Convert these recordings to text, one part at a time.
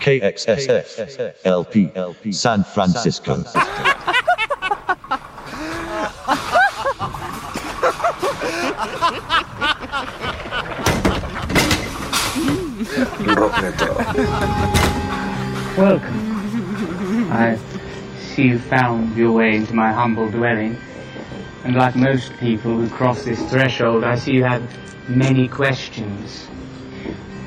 KXSF LP San Francisco. Welcome. I see you found your way into my humble dwelling. And like most people who cross this threshold, I see you have many questions.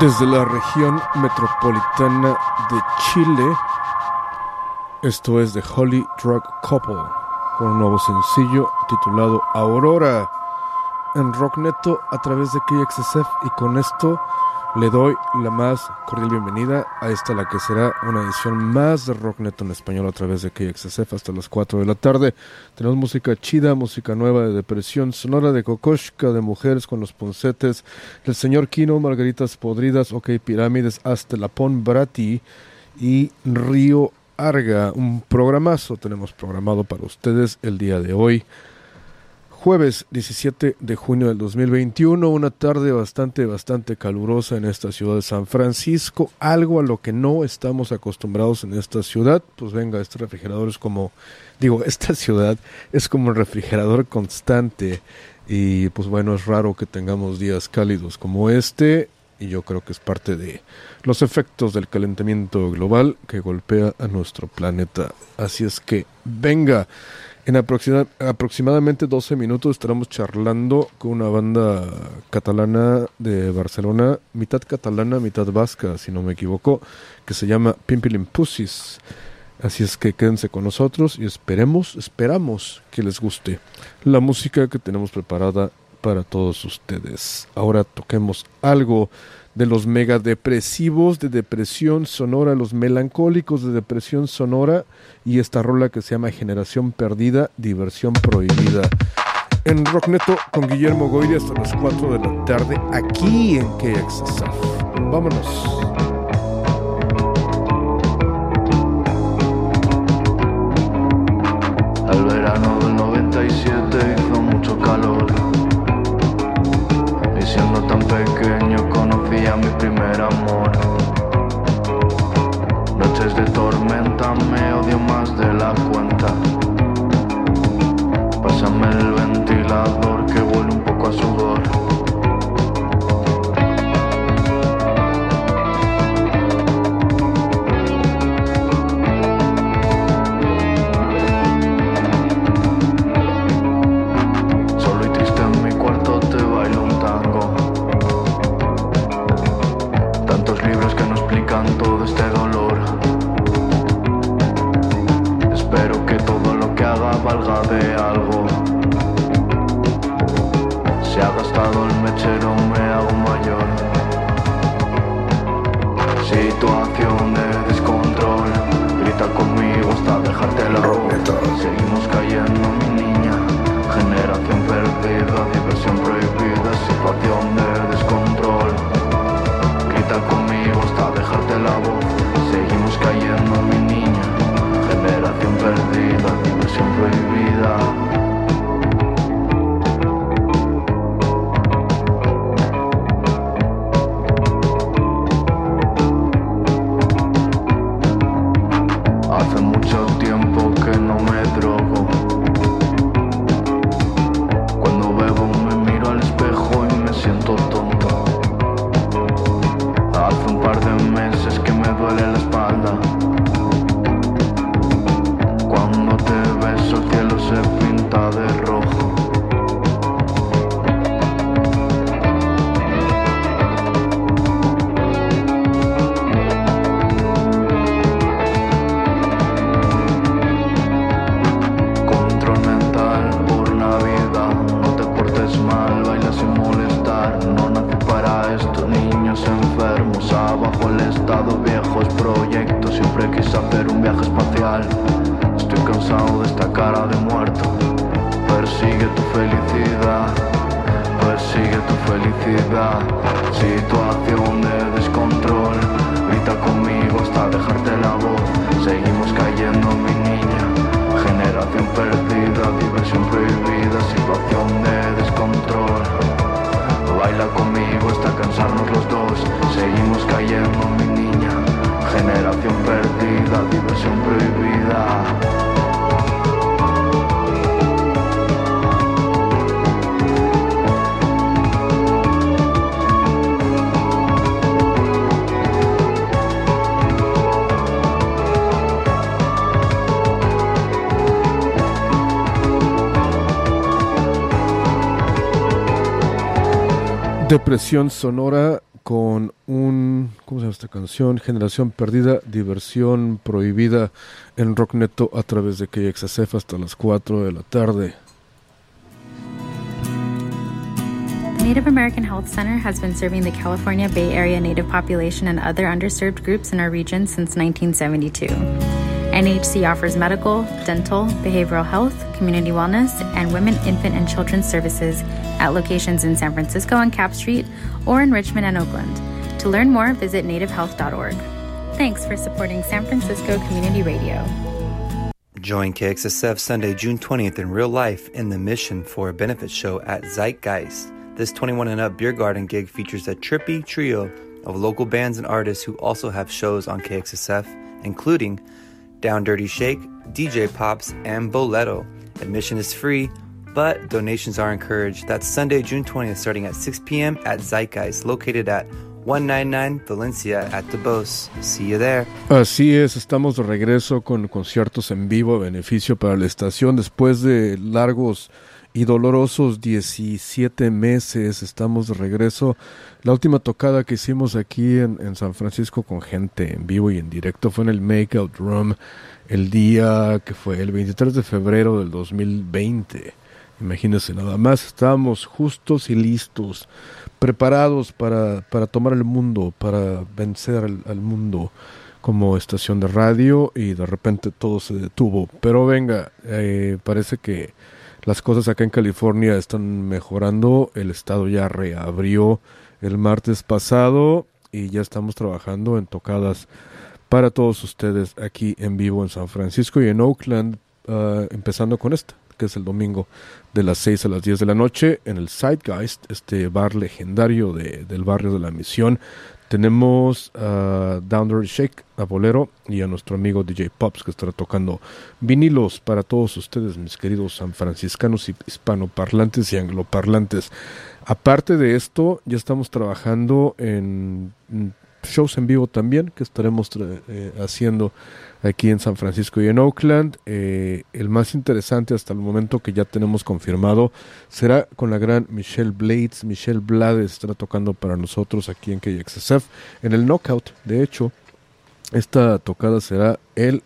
Desde la región metropolitana de Chile, esto es The Holy Drug Couple, con un nuevo sencillo titulado Aurora en Rockneto a través de KXSF y con esto le doy la más cordial bienvenida a esta la que será una edición más de Rockneto en español a través de KXSF hasta las 4 de la tarde. Tenemos música chida, música nueva de depresión sonora de Kokoshka, de mujeres con los poncetes, el señor Kino, Margaritas Podridas, OK Pirámides, hasta la Pon Brati y Río Arga. Un programazo tenemos programado para ustedes el día de hoy. Jueves 17 de junio del 2021, una tarde bastante, bastante calurosa en esta ciudad de San Francisco, algo a lo que no estamos acostumbrados en esta ciudad. Pues venga, este refrigerador es como, digo, esta ciudad es como un refrigerador constante y pues bueno, es raro que tengamos días cálidos como este y yo creo que es parte de los efectos del calentamiento global que golpea a nuestro planeta. Así es que venga. En aproximadamente 12 minutos estaremos charlando con una banda catalana de Barcelona, mitad catalana, mitad vasca, si no me equivoco, que se llama Pimpilin Pussies. Así es que quédense con nosotros y esperemos, esperamos que les guste la música que tenemos preparada para todos ustedes. Ahora toquemos algo de los megadepresivos de depresión sonora, los melancólicos de depresión sonora y esta rola que se llama Generación Perdida, Diversión Prohibida. En Rockneto con Guillermo Goyri hasta las 4 de la tarde aquí en KXSF. Vámonos. Verano me odio más de la cuenta. Pásame el ventilador que Depresión sonora con un, ¿cómo se llama esta canción? Generación perdida, diversión prohibida en Rockneto a través de KXSF hasta las 4 de la tarde. The Native American Health Center has been serving the California Bay Area Native population and other underserved groups in our region since 1972. NHC offers medical, dental, behavioral health, community wellness, and women, infant, and children's services at locations in San Francisco on Cap Street or in Richmond and Oakland. To learn more, visit nativehealth.org. Thanks for supporting San Francisco Community Radio. Join KXSF Sunday, June 20th in real life in the Mission for a benefit show at Zeitgeist. This 21 and up beer garden gig features a trippy trio of local bands and artists who also have shows on KXSF, including Down Dirty Shake, DJ Pops, and Boleto. Admission is free, but donations are encouraged. That's Sunday, June 20th, starting at 6 p.m. at Zeitgeist, located at 199 Valencia at the Bose. See you there. Así es, estamos de regreso con conciertos en vivo a beneficio para la estación después de largos y dolorosos 17 meses. Estamos de regreso. La última tocada que hicimos aquí en, en, San Francisco con gente en vivo y en directo fue en el Makeout Room el día que fue el 23 de febrero del 2020. Imagínense nada más, estábamos justos y listos, preparados para, para tomar el mundo, para vencer al, mundo como estación de radio y de repente todo se detuvo. Pero venga, eh, parece que las cosas acá en California están mejorando. El estado ya reabrió el martes pasado y ya estamos trabajando en tocadas para todos ustedes aquí en vivo en San Francisco y en Oakland, uh, empezando con esta, que es el domingo de las 6 a las 10 de la noche en el Zeitgeist, este bar legendario de, del barrio de la Misión. Tenemos a Down the Shake, a Bolero y a nuestro amigo DJ Pops que estará tocando vinilos para todos ustedes, mis queridos sanfranciscanos y hispanoparlantes y angloparlantes. Aparte de esto, ya estamos trabajando en shows en vivo también que estaremos eh, haciendo aquí en San Francisco y en Oakland. Eh, el más interesante hasta el momento que ya tenemos confirmado será con la gran Michelle Blades. Michelle Blades estará tocando para nosotros aquí en KXSF en el Knockout. De hecho, esta tocada será el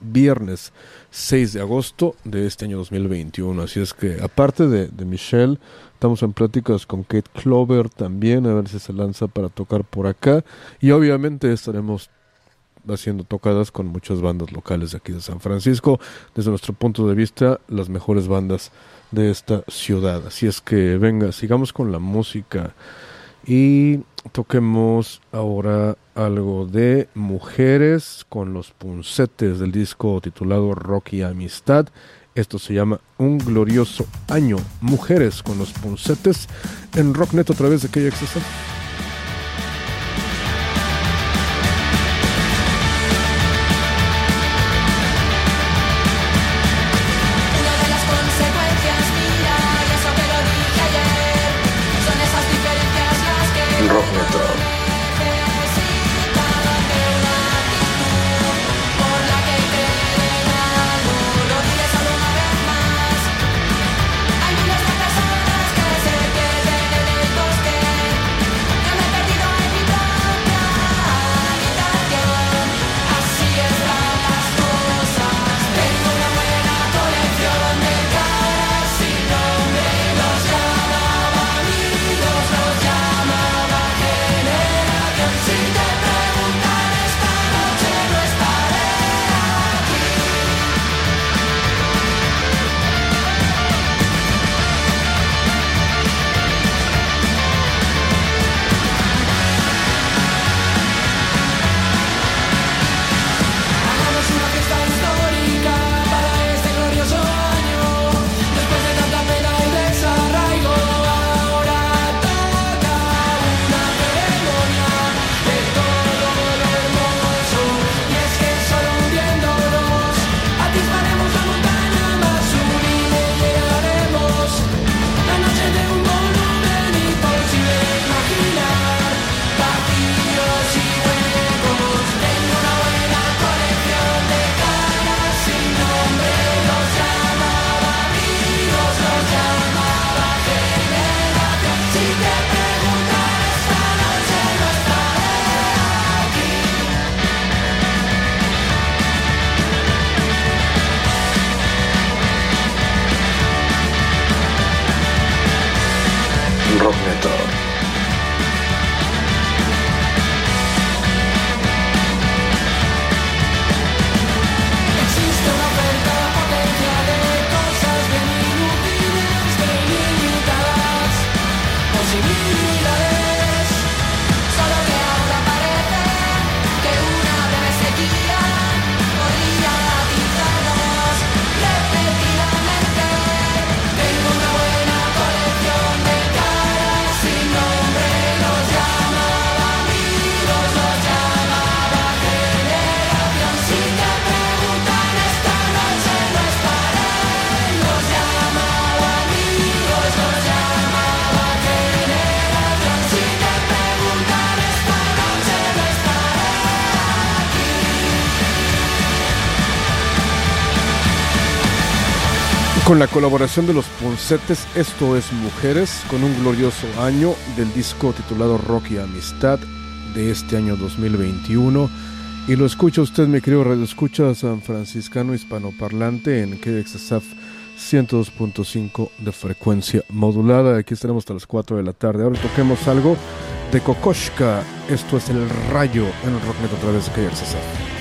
viernes 6 de agosto de este año 2021. Así es que, aparte de, de Michelle, estamos en pláticas con Kate Clover también, a ver si se lanza para tocar por acá. Y obviamente estaremos haciendo tocadas con muchas bandas locales de aquí de San Francisco. Desde nuestro punto de vista, las mejores bandas de esta ciudad. Así es que venga, sigamos con la música y toquemos ahora algo de mujeres con los puncetes del disco titulado Rocky Amistad. Esto se llama Un glorioso año. Mujeres con los puncetes en Rocknet a través de KXS. Con la colaboración de los Poncetes, esto es Mujeres, con un glorioso año del disco titulado Rocky Amistad de este año 2021. Y lo escucha usted, mi querido Radio Escucha San Franciscano Hispanoparlante en KXSF 102.5 de frecuencia modulada. Aquí estaremos hasta las 4 de la tarde. Ahora toquemos algo de Kokoshka. Esto es el rayo en el Rocknet a través de KXSF.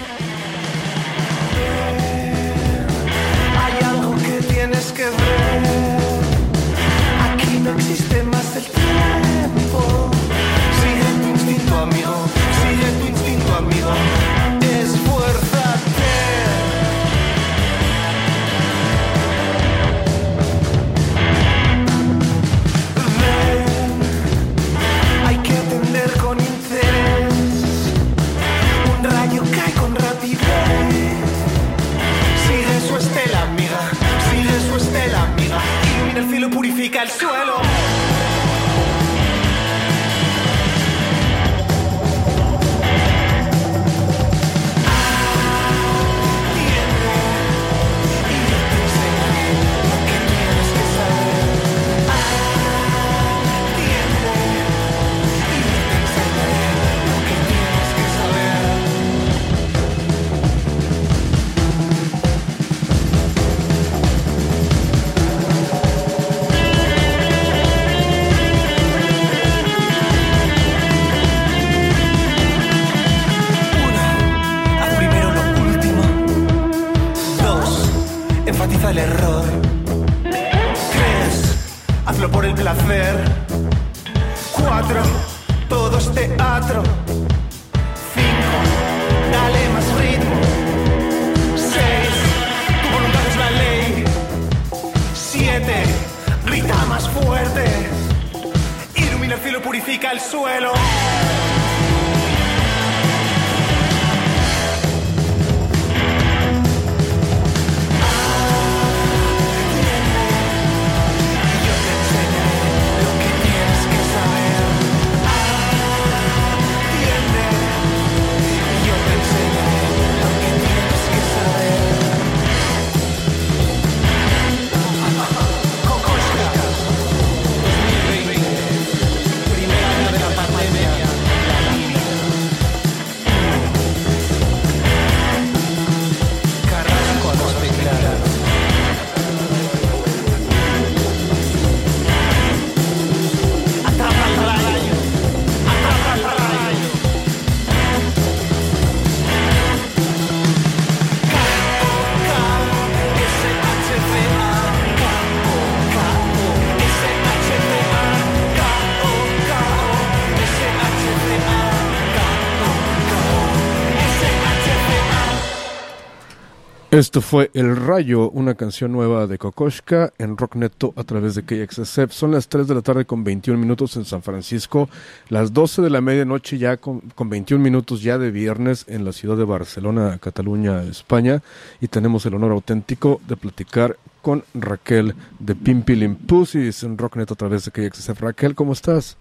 Esto fue El Rayo, una canción nueva de Kokoshka en Rockneto a través de KXSF. Son las 3 de la tarde con 21 minutos en San Francisco, las 12 de la medianoche ya con, con 21 minutos ya de viernes en la ciudad de Barcelona, Cataluña, España. Y tenemos el honor auténtico de platicar con Raquel de Pimpilin Pussies en Rockneto a través de KXSF. Raquel, ¿cómo estás?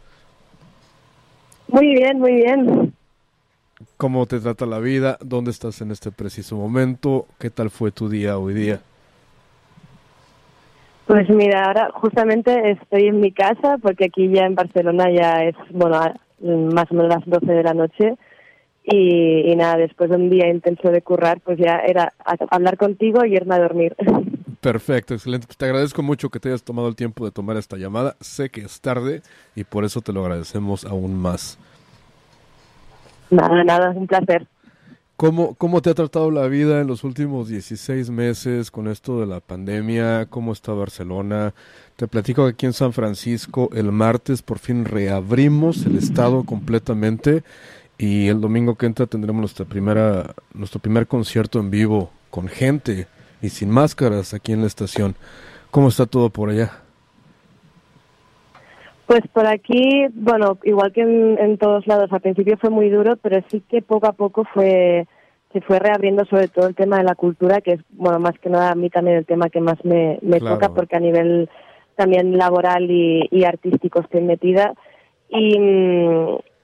Muy bien, muy bien cómo te trata la vida, dónde estás en este preciso momento, qué tal fue tu día hoy día. Pues mira, ahora justamente estoy en mi casa porque aquí ya en Barcelona ya es, bueno, más o menos las 12 de la noche y, nada, después de un día intenso de currar, pues ya era hablar contigo y irme a dormir. Perfecto, excelente. Pues te agradezco mucho que te hayas tomado el tiempo de tomar esta llamada. Sé que es tarde y por eso te lo agradecemos aún más. Nada, nada, un placer. ¿Cómo, ¿Cómo te ha tratado la vida en los últimos 16 meses con esto de la pandemia? ¿Cómo está Barcelona? Te platico que aquí en San Francisco el martes por fin reabrimos el estado completamente y el domingo que entra tendremos nuestra primera, nuestro primer concierto en vivo con gente y sin máscaras aquí en la estación. ¿Cómo está todo por allá? Pues por aquí, bueno, igual que en, todos lados, al principio fue muy duro, pero sí que poco a poco fue se fue reabriendo sobre todo el tema de la cultura, que es, bueno, más que nada a mí también el tema que más me, me toca, porque a nivel también laboral y, artístico estoy metida. Y,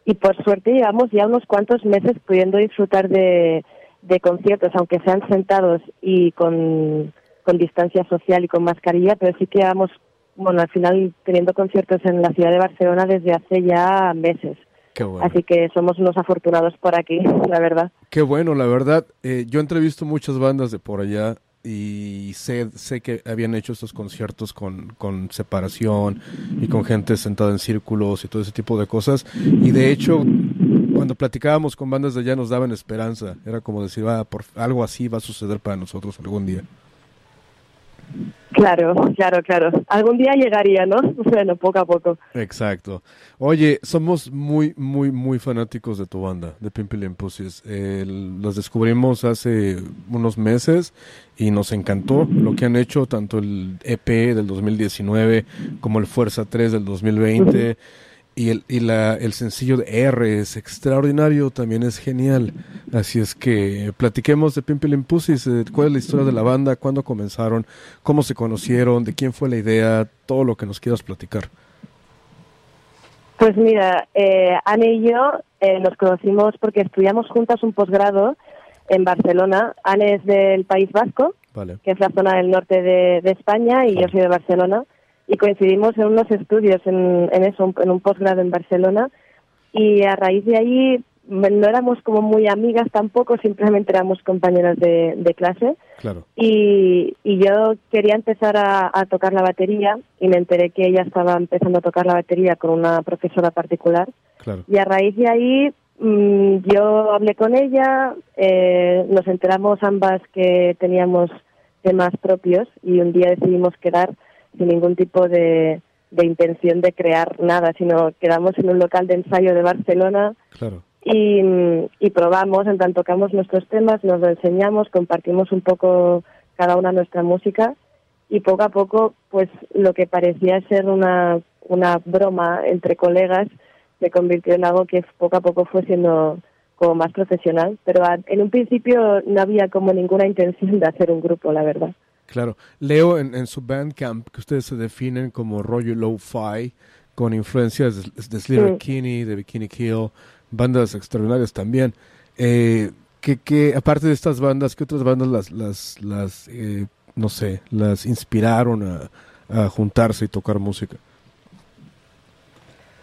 y por suerte llevamos ya unos cuantos meses pudiendo disfrutar de, de conciertos, aunque sean sentados y con con distancia social y con mascarilla, pero sí que vamos, bueno, al final teniendo conciertos en la ciudad de Barcelona desde hace ya meses. Así que somos unos afortunados por aquí, la verdad. Qué bueno, la verdad. Eh, yo entrevisto muchas bandas de por allá y sé, sé que habían hecho estos conciertos con, con separación y con gente sentada en círculos y todo ese tipo de cosas. Y de hecho, cuando platicábamos con bandas de allá nos daban esperanza. Era como decir, ah, por, algo así va a suceder para nosotros algún día. Claro, claro, claro. Algún día llegaría, ¿no? Bueno, poco a poco. Exacto. Oye, somos muy, muy, muy fanáticos de tu banda, de Pimple Pussies. los descubrimos hace unos meses y nos encantó lo que han hecho, tanto el EP del 2019 como el Fuerza 3 del 2020. Y, el, y la, el sencillo de R es extraordinario, también es genial. Así es que platiquemos de Pimple Pussies, eh, cuál es la historia de la banda, cuándo comenzaron, cómo se conocieron, de quién fue la idea, todo lo que nos quieras platicar. Pues mira, eh, Anne y yo eh, nos conocimos porque estudiamos juntas un posgrado en Barcelona. Anne es del País Vasco, que es la zona del norte de, España, y yo soy de Barcelona y coincidimos en unos estudios en, en eso, en un posgrado en Barcelona y a raíz de ahí no éramos como muy amigas tampoco, simplemente éramos compañeras de, de clase. Claro. Y, y yo quería empezar a, a, tocar la batería y me enteré que ella estaba empezando a tocar la batería con una profesora particular. Claro. Y a raíz de ahí mm, yo hablé con ella, eh, nos enteramos ambas que teníamos temas propios y un día decidimos quedar sin ningún tipo de, intención de crear nada, sino quedamos en un local de ensayo de Barcelona y, y probamos, en tanto tocamos nuestros temas, nos lo enseñamos, compartimos un poco cada una nuestra música y poco a poco, pues lo que parecía ser una, una broma entre colegas se convirtió en algo que poco a poco fue siendo como más profesional, pero en un principio no había como ninguna intención de hacer un grupo, la verdad. Claro. Leo en, en su Bandcamp que ustedes se definen como rollo low-fi, con influencias de, de Sleater Bikini, de Bikini Kill, bandas extraordinarias también. Eh, que, aparte de estas bandas, ¿qué otras bandas las, las, las eh, no sé, las inspiraron a, a, juntarse y tocar música?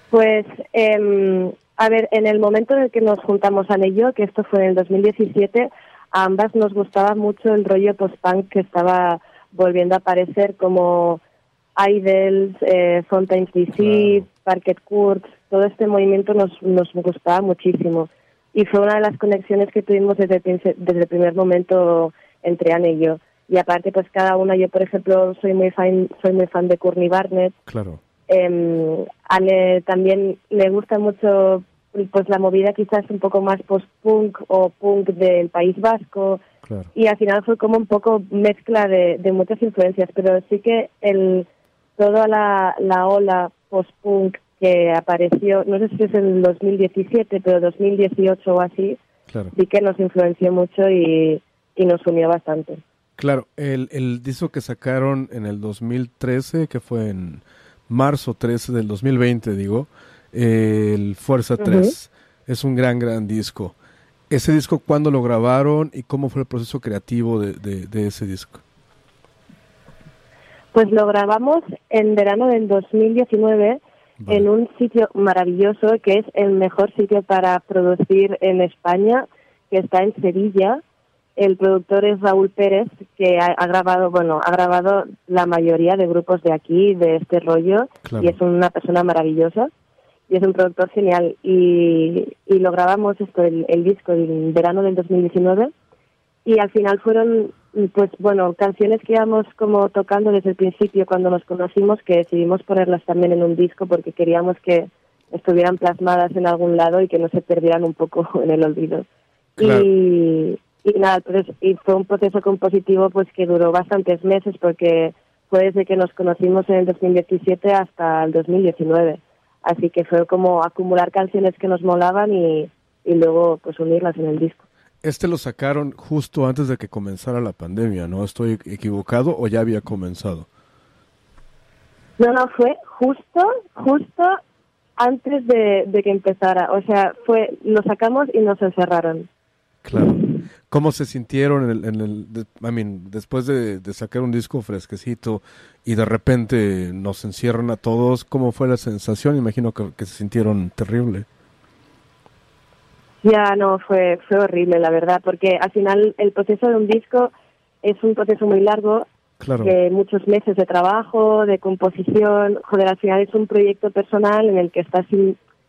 Pues, eh, a ver, en el momento en el que nos juntamos a y que esto fue en el 2017, a ambas nos gustaba mucho el rollo post-punk que estaba volviendo a aparecer como Idols, eh, Fontaines DC, Parquet Court, todo este movimiento nos, nos gustaba muchísimo. Y fue una de las conexiones que tuvimos desde, desde el primer momento entre Anne y yo. Y aparte, pues cada una, yo por ejemplo soy muy fan, soy muy fan de Courtney Barnett. Claro. Eh, Anne también le gusta mucho pues la movida quizás un poco más post-punk o punk del País Vasco. Y al final fue como un poco mezcla de, muchas influencias, pero sí que el toda la, la ola post-punk que apareció, no sé si es en 2017, pero 2018 o así, sí que nos influenció mucho y, y nos unió bastante. Claro, el, el disco que sacaron en el 2013, que fue en marzo 13 del 2020, digo, el Fuerza 3. Es un gran, gran disco. ¿Ese disco cuándo lo grabaron y cómo fue el proceso creativo de, de, ese disco? Pues lo grabamos en verano del 2019 en un sitio maravilloso que es el mejor sitio para producir en España, que está en Sevilla. El productor es Raúl Pérez, que ha, grabado, bueno, ha grabado la mayoría de grupos de aquí, de este rollo, y es una persona maravillosa y es un productor genial. Y, y lo grabamos esto, el, el disco, en verano del 2019. Y al final fueron, pues bueno, canciones que íbamos como tocando desde el principio cuando nos conocimos, que decidimos ponerlas también en un disco porque queríamos que estuvieran plasmadas en algún lado y que no se perdieran un poco en el olvido. Y, y nada, pues, y fue un proceso compositivo pues que duró bastantes meses porque fue desde que nos conocimos en el 2017 hasta el 2019. Así que fue como acumular canciones que nos molaban y, y luego pues unirlas en el disco. Este lo sacaron justo antes de que comenzara la pandemia, ¿no? ¿Estoy equivocado o ya había comenzado? No, no, fue justo, justo antes de, de que empezara. O sea, fue, lo sacamos y nos encerraron. Claro. ¿Cómo se sintieron en el, en el I mean, después de, sacar un disco fresquecito y de repente nos encierran a todos? ¿Cómo fue la sensación? Imagino que, se sintieron terrible. Ya, no, fue, fue horrible, la verdad, porque al final el proceso de un disco es un proceso muy largo, de muchos meses de trabajo, de composición. Joder, al final es un proyecto personal en el que estás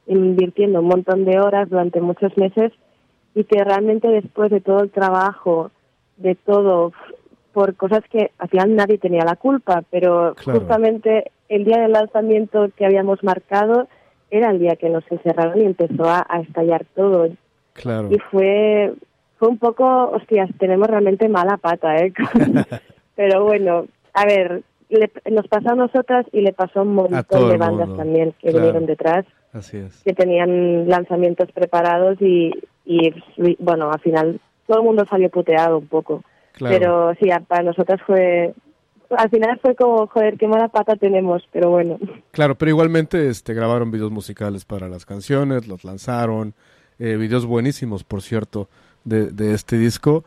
invirtiendo un montón de horas durante muchos meses y que realmente después de todo el trabajo, de todo, por cosas que al final nadie tenía la culpa, pero justamente el día del lanzamiento que habíamos marcado era el día que nos encerraron y empezó a, estallar todo. Claro. Y fue, fue un poco, hostias, tenemos realmente mala pata, ¿eh? pero bueno, a ver, nos pasó a nosotras y le pasó a un montón de bandas también que vinieron detrás. Así es. Que tenían lanzamientos preparados y, y bueno, al final todo el mundo salió puteado un poco. Pero sí, para nosotras fue al final fue como, joder, qué mala pata tenemos, pero bueno. Claro, pero igualmente este grabaron videos musicales para las canciones, los lanzaron, eh, videos buenísimos, por cierto, de, de este disco.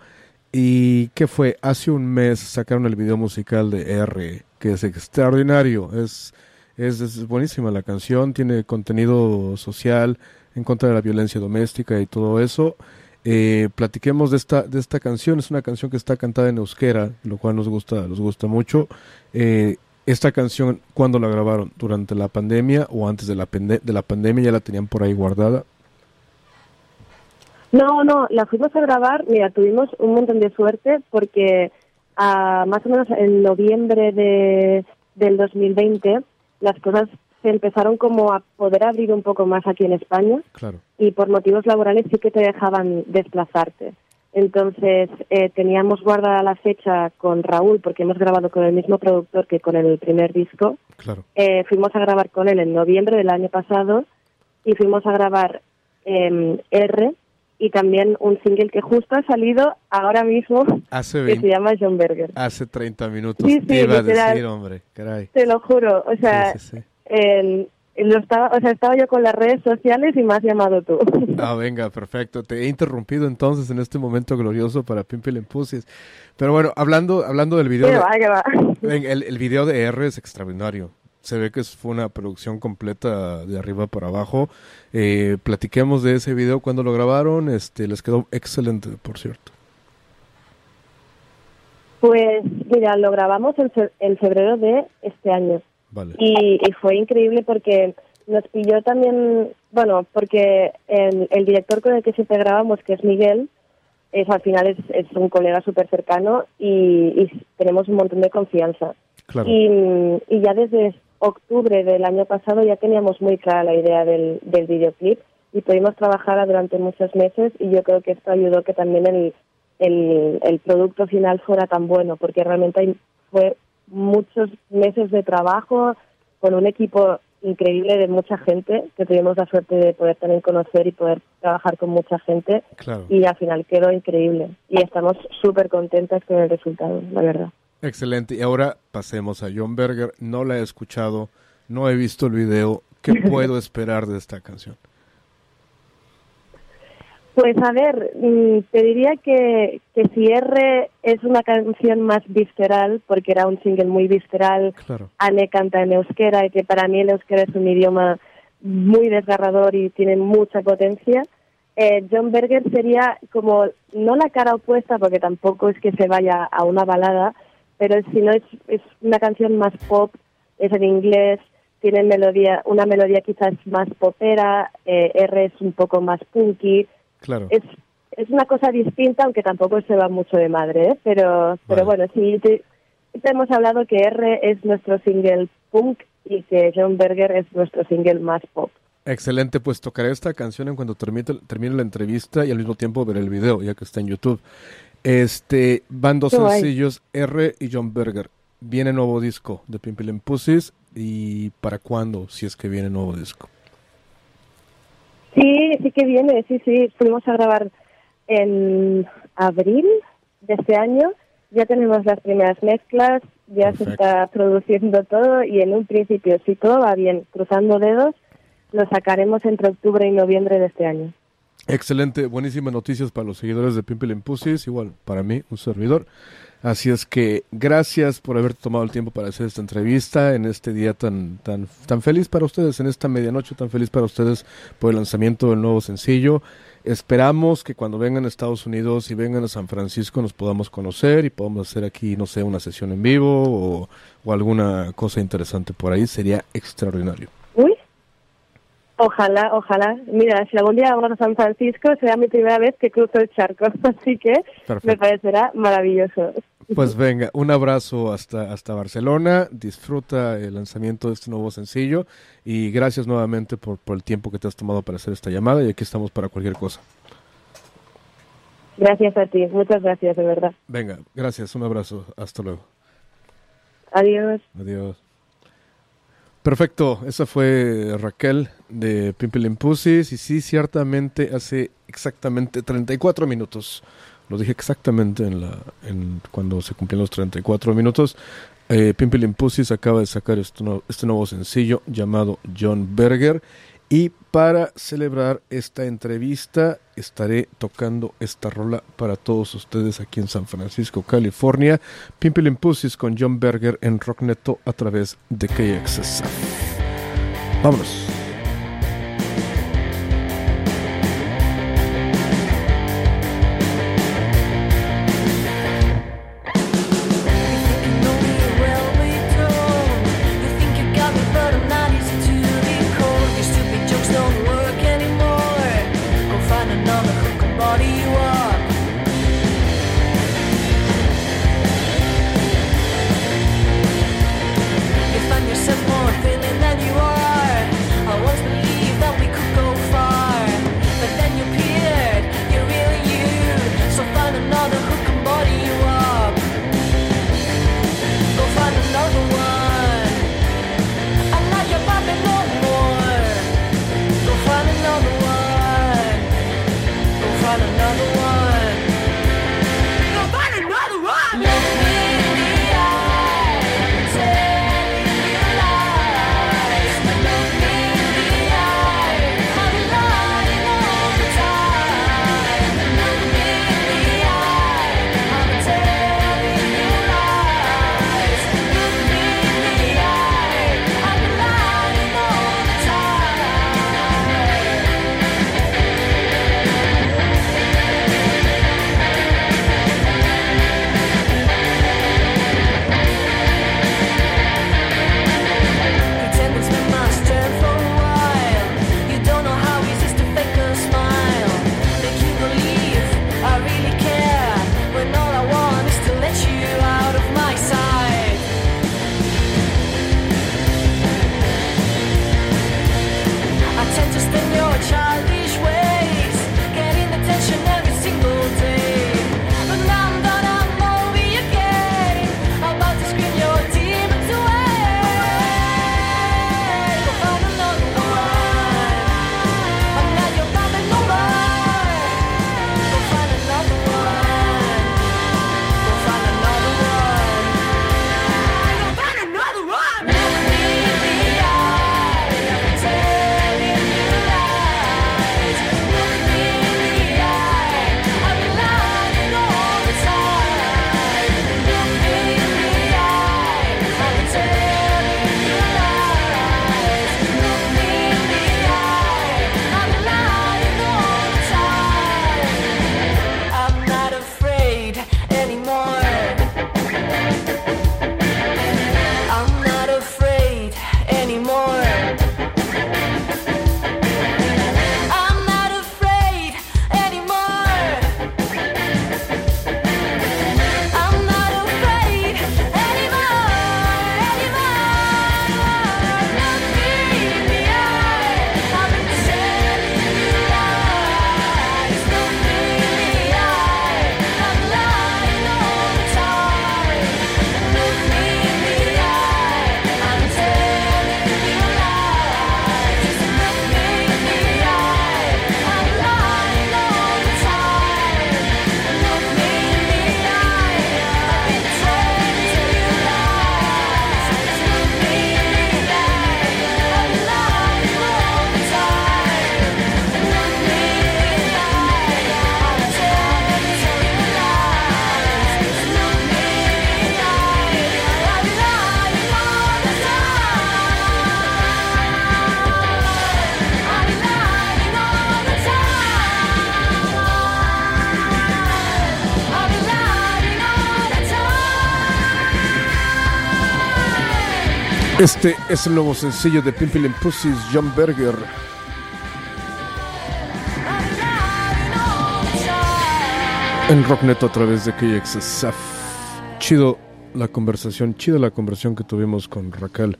¿Y qué fue? Hace un mes sacaron el video musical de R, que es extraordinario, es, es, es buenísima la canción, tiene contenido social, en contra de la violencia doméstica y todo eso. Eh, platiquemos de esta, de esta canción. Es una canción que está cantada en euskera, lo cual nos gusta, nos gusta mucho. Eh, esta canción, ¿cuándo la grabaron? ¿Durante la pandemia o antes de la, de la pandemia ya la tenían por ahí guardada? No, no, la fuimos a grabar. Mira, tuvimos un montón de suerte porque a, más o menos en noviembre de, del 2020 las cosas se empezaron como a poder abrir un poco más aquí en España y por motivos laborales sí que te dejaban desplazarte. Entonces eh, teníamos guardada la fecha con Raúl porque hemos grabado con el mismo productor que con el primer disco. Eh, fuimos a grabar con él en noviembre del año pasado y fuimos a grabar eh, R y también un single que justo ha salido ahora mismo que se llama John Berger. Hace 30 minutos sí, sí, iba a decir, hombre, caray. Te lo juro, o sea, lo estaba, o sea, estaba yo con las redes sociales y me has llamado tú. Ah, venga, perfecto. Te he interrumpido entonces en este momento glorioso para Pimple Pussies. Pero bueno, hablando, hablando del video. El, el video de R es extraordinario se ve que fue una producción completa de arriba para abajo. Eh, platiquemos de ese video cuando lo grabaron, este les quedó excelente, por cierto. Pues mira, lo grabamos en, febrero de este año. Y, fue increíble porque nos pilló también, bueno, porque el, director con el que siempre grabamos, que es Miguel, es al final es, es un colega súper cercano y, tenemos un montón de confianza. Y, y, ya desde octubre del año pasado ya teníamos muy clara la idea del, del videoclip y pudimos trabajar durante muchos meses y yo creo que esto ayudó que también el, el, el producto final fuera tan bueno porque realmente fue muchos meses de trabajo con un equipo increíble de mucha gente que tuvimos la suerte de poder también conocer y poder trabajar con mucha gente y al final quedó increíble y estamos súper contentas con el resultado, la verdad. Excelente. Y ahora pasemos a John Berger. No la he escuchado, no he visto el video. ¿Qué puedo esperar de esta canción? Pues a ver, mm, te diría que, que si R es una canción más visceral, porque era un single muy visceral, claro. Anne canta en euskera y que para mí el euskera es un idioma muy desgarrador y tiene mucha potencia, eh, John Berger sería como, no la cara opuesta, porque tampoco es que se vaya a una balada, pero si no es, es una canción más pop, es en inglés, tiene melodía, una melodía quizás más popera, eh, R es un poco más punky. Claro. Es, es una cosa distinta, aunque tampoco se va mucho de madre, ¿eh? pero, pero bueno, sí, te, hemos hablado que R es nuestro single punk y que John Berger es nuestro single más pop. Excelente, pues tocaré esta canción en cuando termine, termine la entrevista y al mismo tiempo ver el video, ya que está en YouTube. Este, van dos sencillos, R y John Berger. Viene nuevo disco de Pimple Pussies y para cuándo, si es que viene nuevo disco. Sí, sí que viene, sí, sí. Fuimos a grabar en abril de este año. Ya tenemos las primeras mezclas, ya se está produciendo todo y en un principio, si todo va bien, cruzando dedos, lo sacaremos entre octubre y noviembre de este año. Excelente, buenísimas noticias para los seguidores de Pimple Pussies, igual para mí, un servidor. Así es que gracias por haber tomado el tiempo para hacer esta entrevista en este día tan, tan, tan feliz para ustedes, en esta medianoche tan feliz para ustedes por el lanzamiento del nuevo sencillo. Esperamos que cuando vengan a Estados Unidos y vengan a San Francisco nos podamos conocer y podamos hacer aquí, no sé, una sesión en vivo o, o alguna cosa interesante por ahí. Sería extraordinario. Ojalá, ojalá. Mira, si algún día vamos a San Francisco, será mi primera vez que cruzo el charco, así que Perfecto. me parecerá maravilloso. Pues venga, un abrazo hasta, hasta Barcelona, disfruta el lanzamiento de este nuevo sencillo y gracias nuevamente por, por el tiempo que te has tomado para hacer esta llamada y aquí estamos para cualquier cosa. Gracias a ti, muchas gracias, de verdad. Venga, gracias, un abrazo, hasta luego. Adiós. Adiós. Perfecto, esa fue Raquel de Pimple Pussies y sí, ciertamente hace exactamente 34 minutos, lo dije exactamente en la, en, cuando se cumplieron los 34 minutos, eh, Pussies acaba de sacar este, este nuevo sencillo llamado John Berger y para celebrar esta entrevista estaré tocando esta rola para todos ustedes aquí en San Francisco, California. Pimple Pussies con John Berger en Rockneto a través de KXSF. Vámonos. Este es el nuevo sencillo de Pimpin' Pussies, John Berger. En Rocknet a través de KXSF. Chido la conversación, chida la conversación que tuvimos con Raquel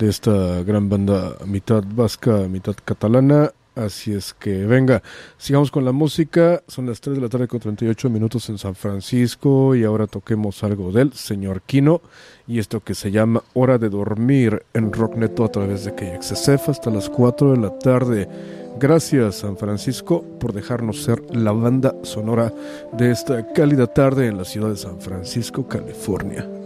de esta gran banda mitad vasca, mitad catalana. Así es que venga, sigamos con la música. Son las 3 de la tarde con 38 minutos en San Francisco y ahora toquemos algo del señor Kino y esto que se llama Hora de Dormir en Rockneto a través de KXSF hasta las 4 de la tarde. Gracias San Francisco por dejarnos ser la banda sonora de esta cálida tarde en la ciudad de San Francisco, California.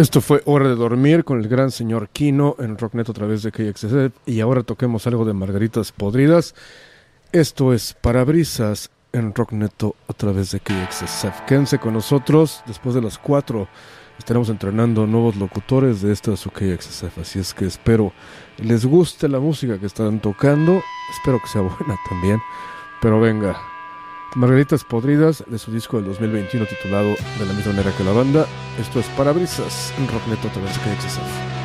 Esto fue Hora de Dormir con el gran señor Kino en Rocknet a través de KXZ y ahora toquemos algo de Margaritas Podridas. Esto es Parabrisas en Rockneto a través de KXSF. Quédense con nosotros después de las 4. Estaremos entrenando nuevos locutores de esta su KXSF. Así es que espero les guste la música que están tocando. Espero que sea buena también. Pero venga, Margaritas Podridas de su disco del 2021 titulado De la misma manera que la banda. Esto es Parabrisas en Rocknet otra vez que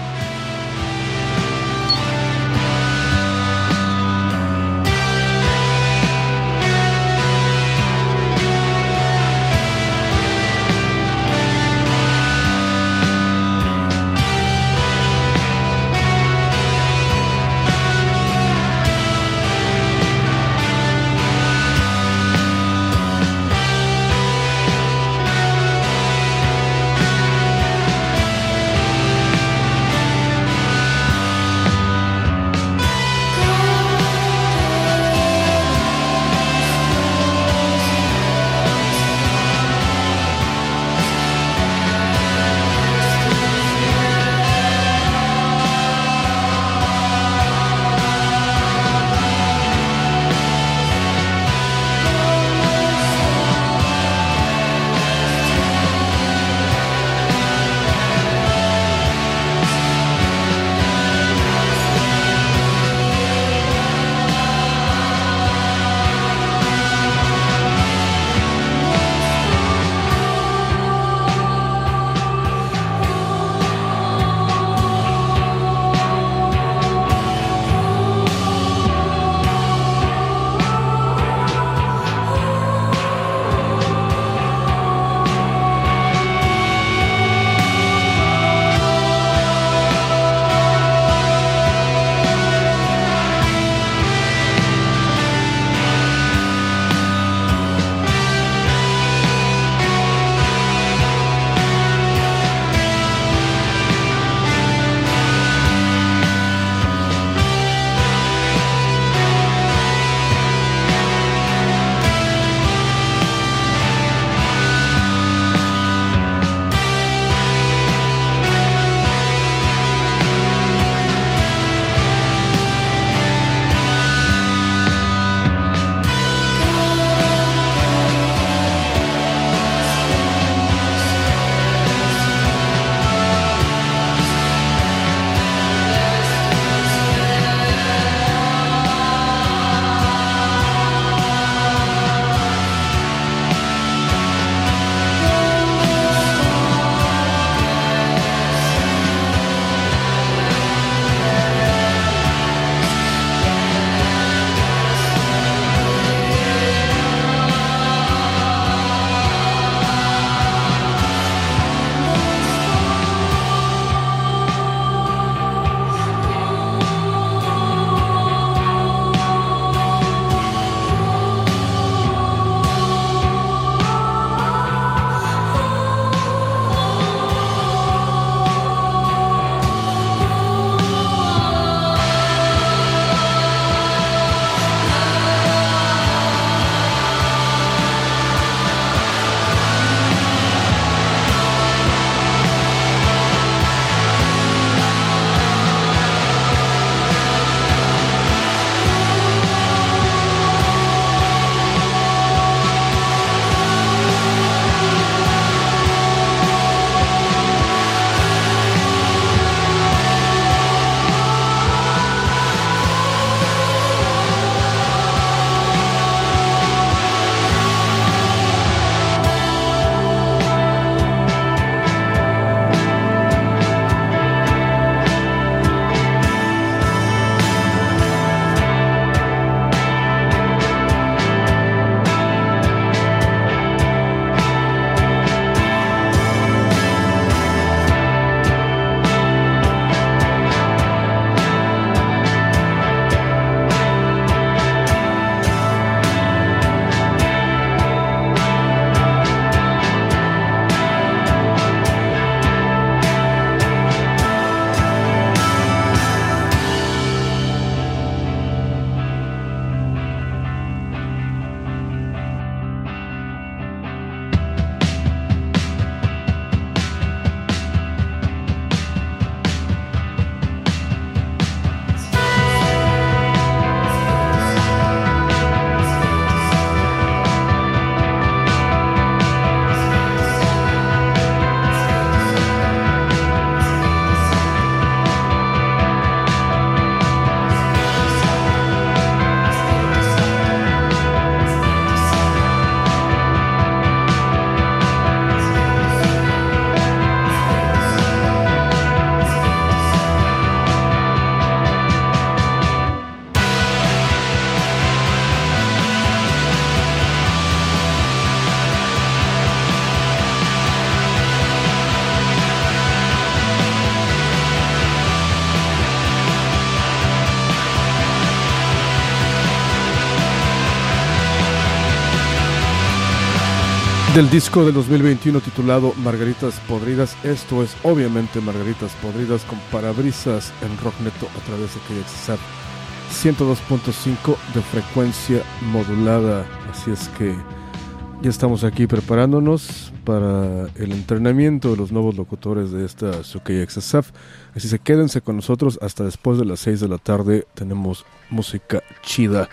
del disco del 2021 titulado Margaritas Podridas. Esto es obviamente Margaritas Podridas con parabrisas en rock neto a través de KXSR 102.5 de frecuencia modulada. Así es que ya estamos aquí preparándonos para el entrenamiento de los nuevos locutores de esta KXSF. Así que quédense con nosotros hasta después de las 6 de la tarde. Tenemos música chida.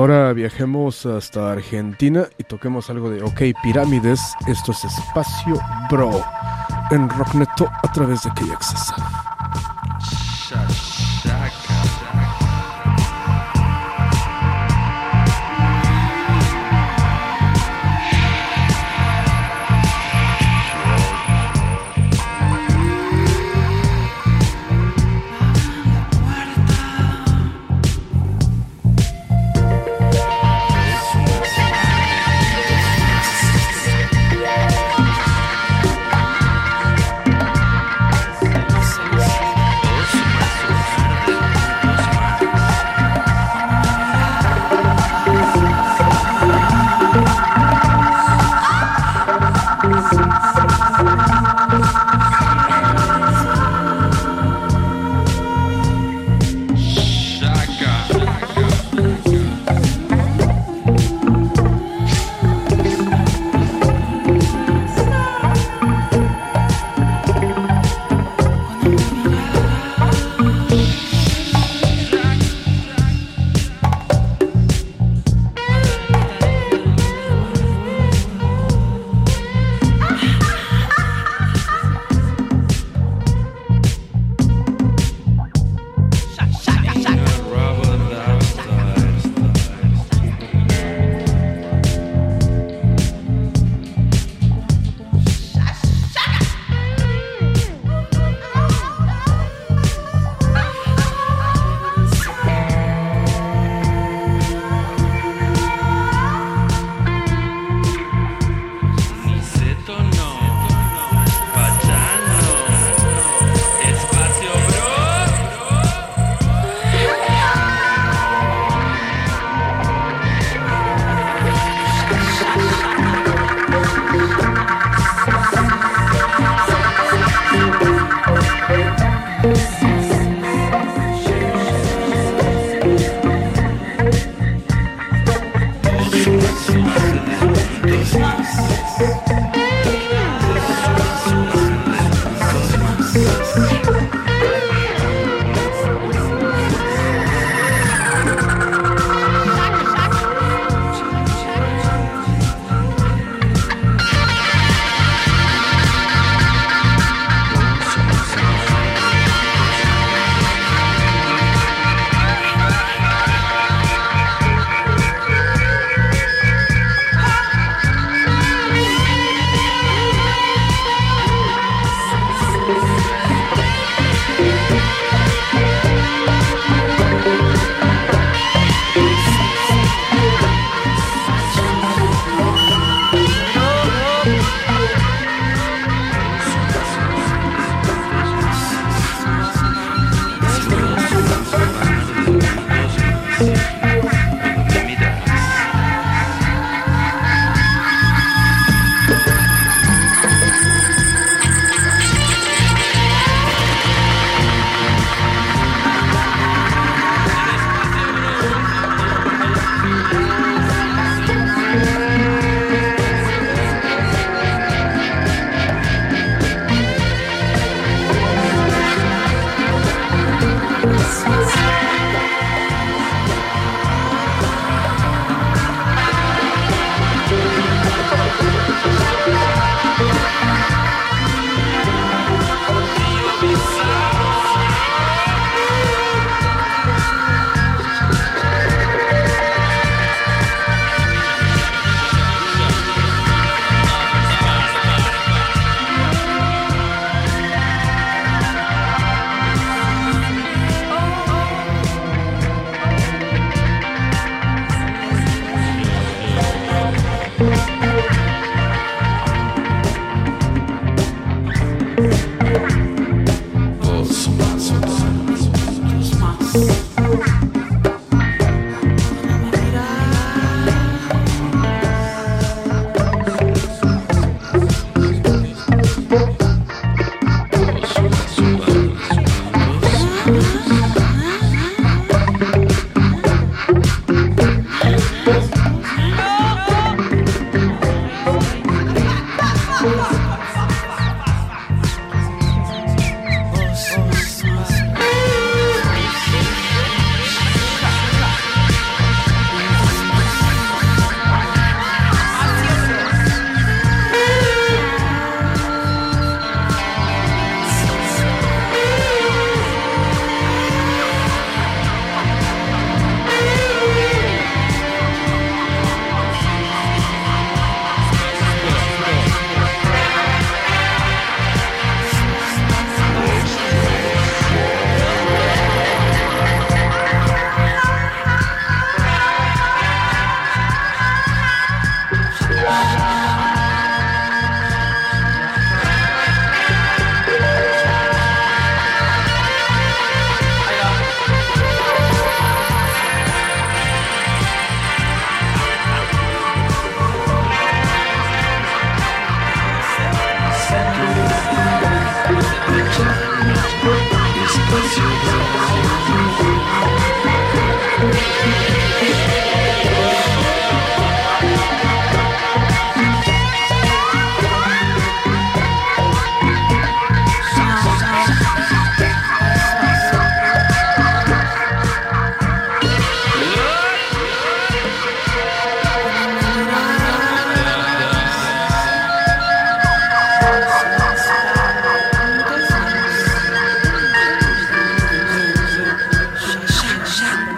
Ahora viajemos hasta Argentina y toquemos algo de OK Pirámides. Esto es Espacio Bro en Rockneto a través de KXSF.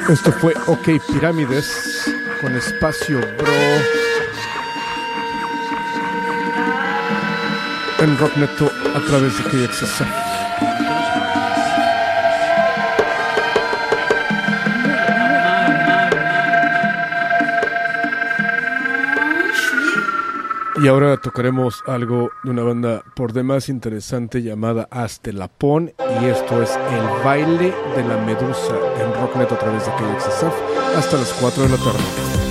Esto fue OK Pirámides con Espacio Bro en Rockneto a través de KXSF. Y ahora tocaremos algo de una banda por demás interesante llamada Astelapón y esto es El baile de la medusa en Rocknet a través de KXSF hasta las 4 de la tarde.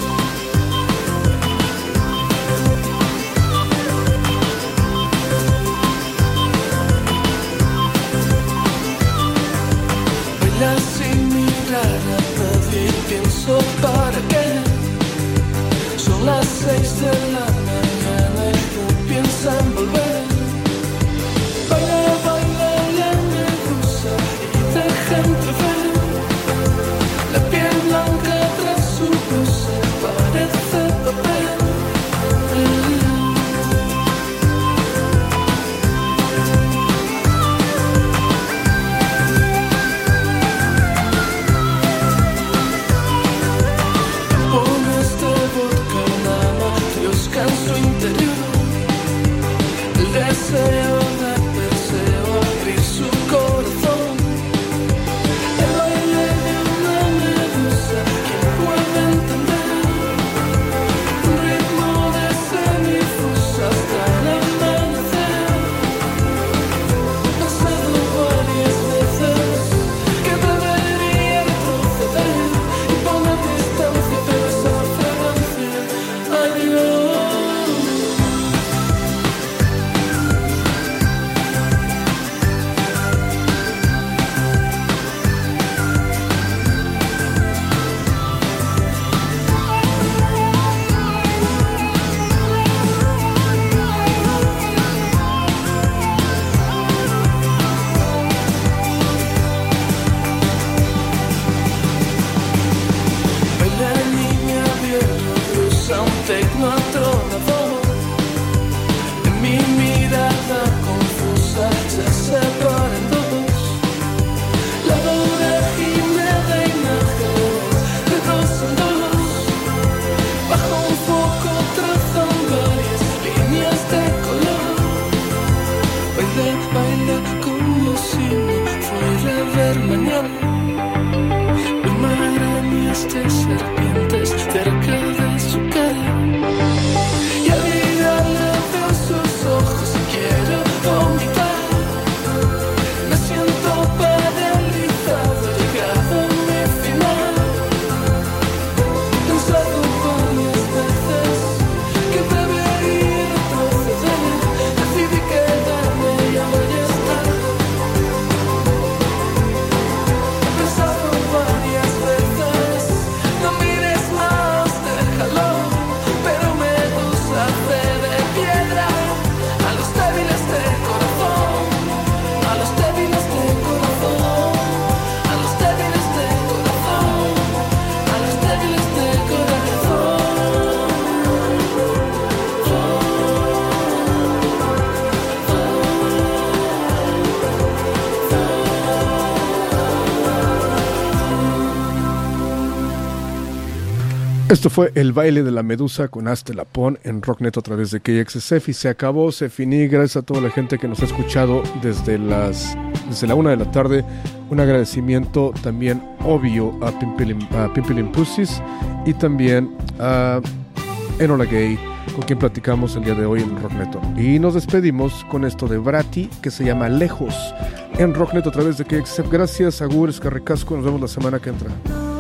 Esto fue el baile de la medusa con Aste Lapón en Rocknet a través de KXSF y se acabó, se finí. Gracias a toda la gente que nos ha escuchado desde las desde la una de la tarde. Un agradecimiento también obvio a Pimpilin, Pussies y también a Enola Gay, con quien platicamos el día de hoy en Rockneto. Y nos despedimos con esto de Brati que se llama Lejos en Rocknet a través de KXSF. Gracias, Agur Escarricasco. Nos vemos la semana que entra.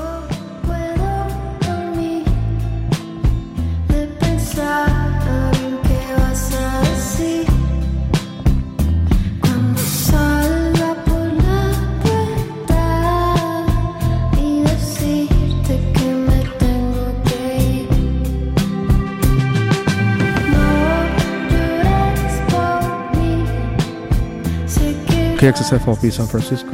KXSF, San Francisco.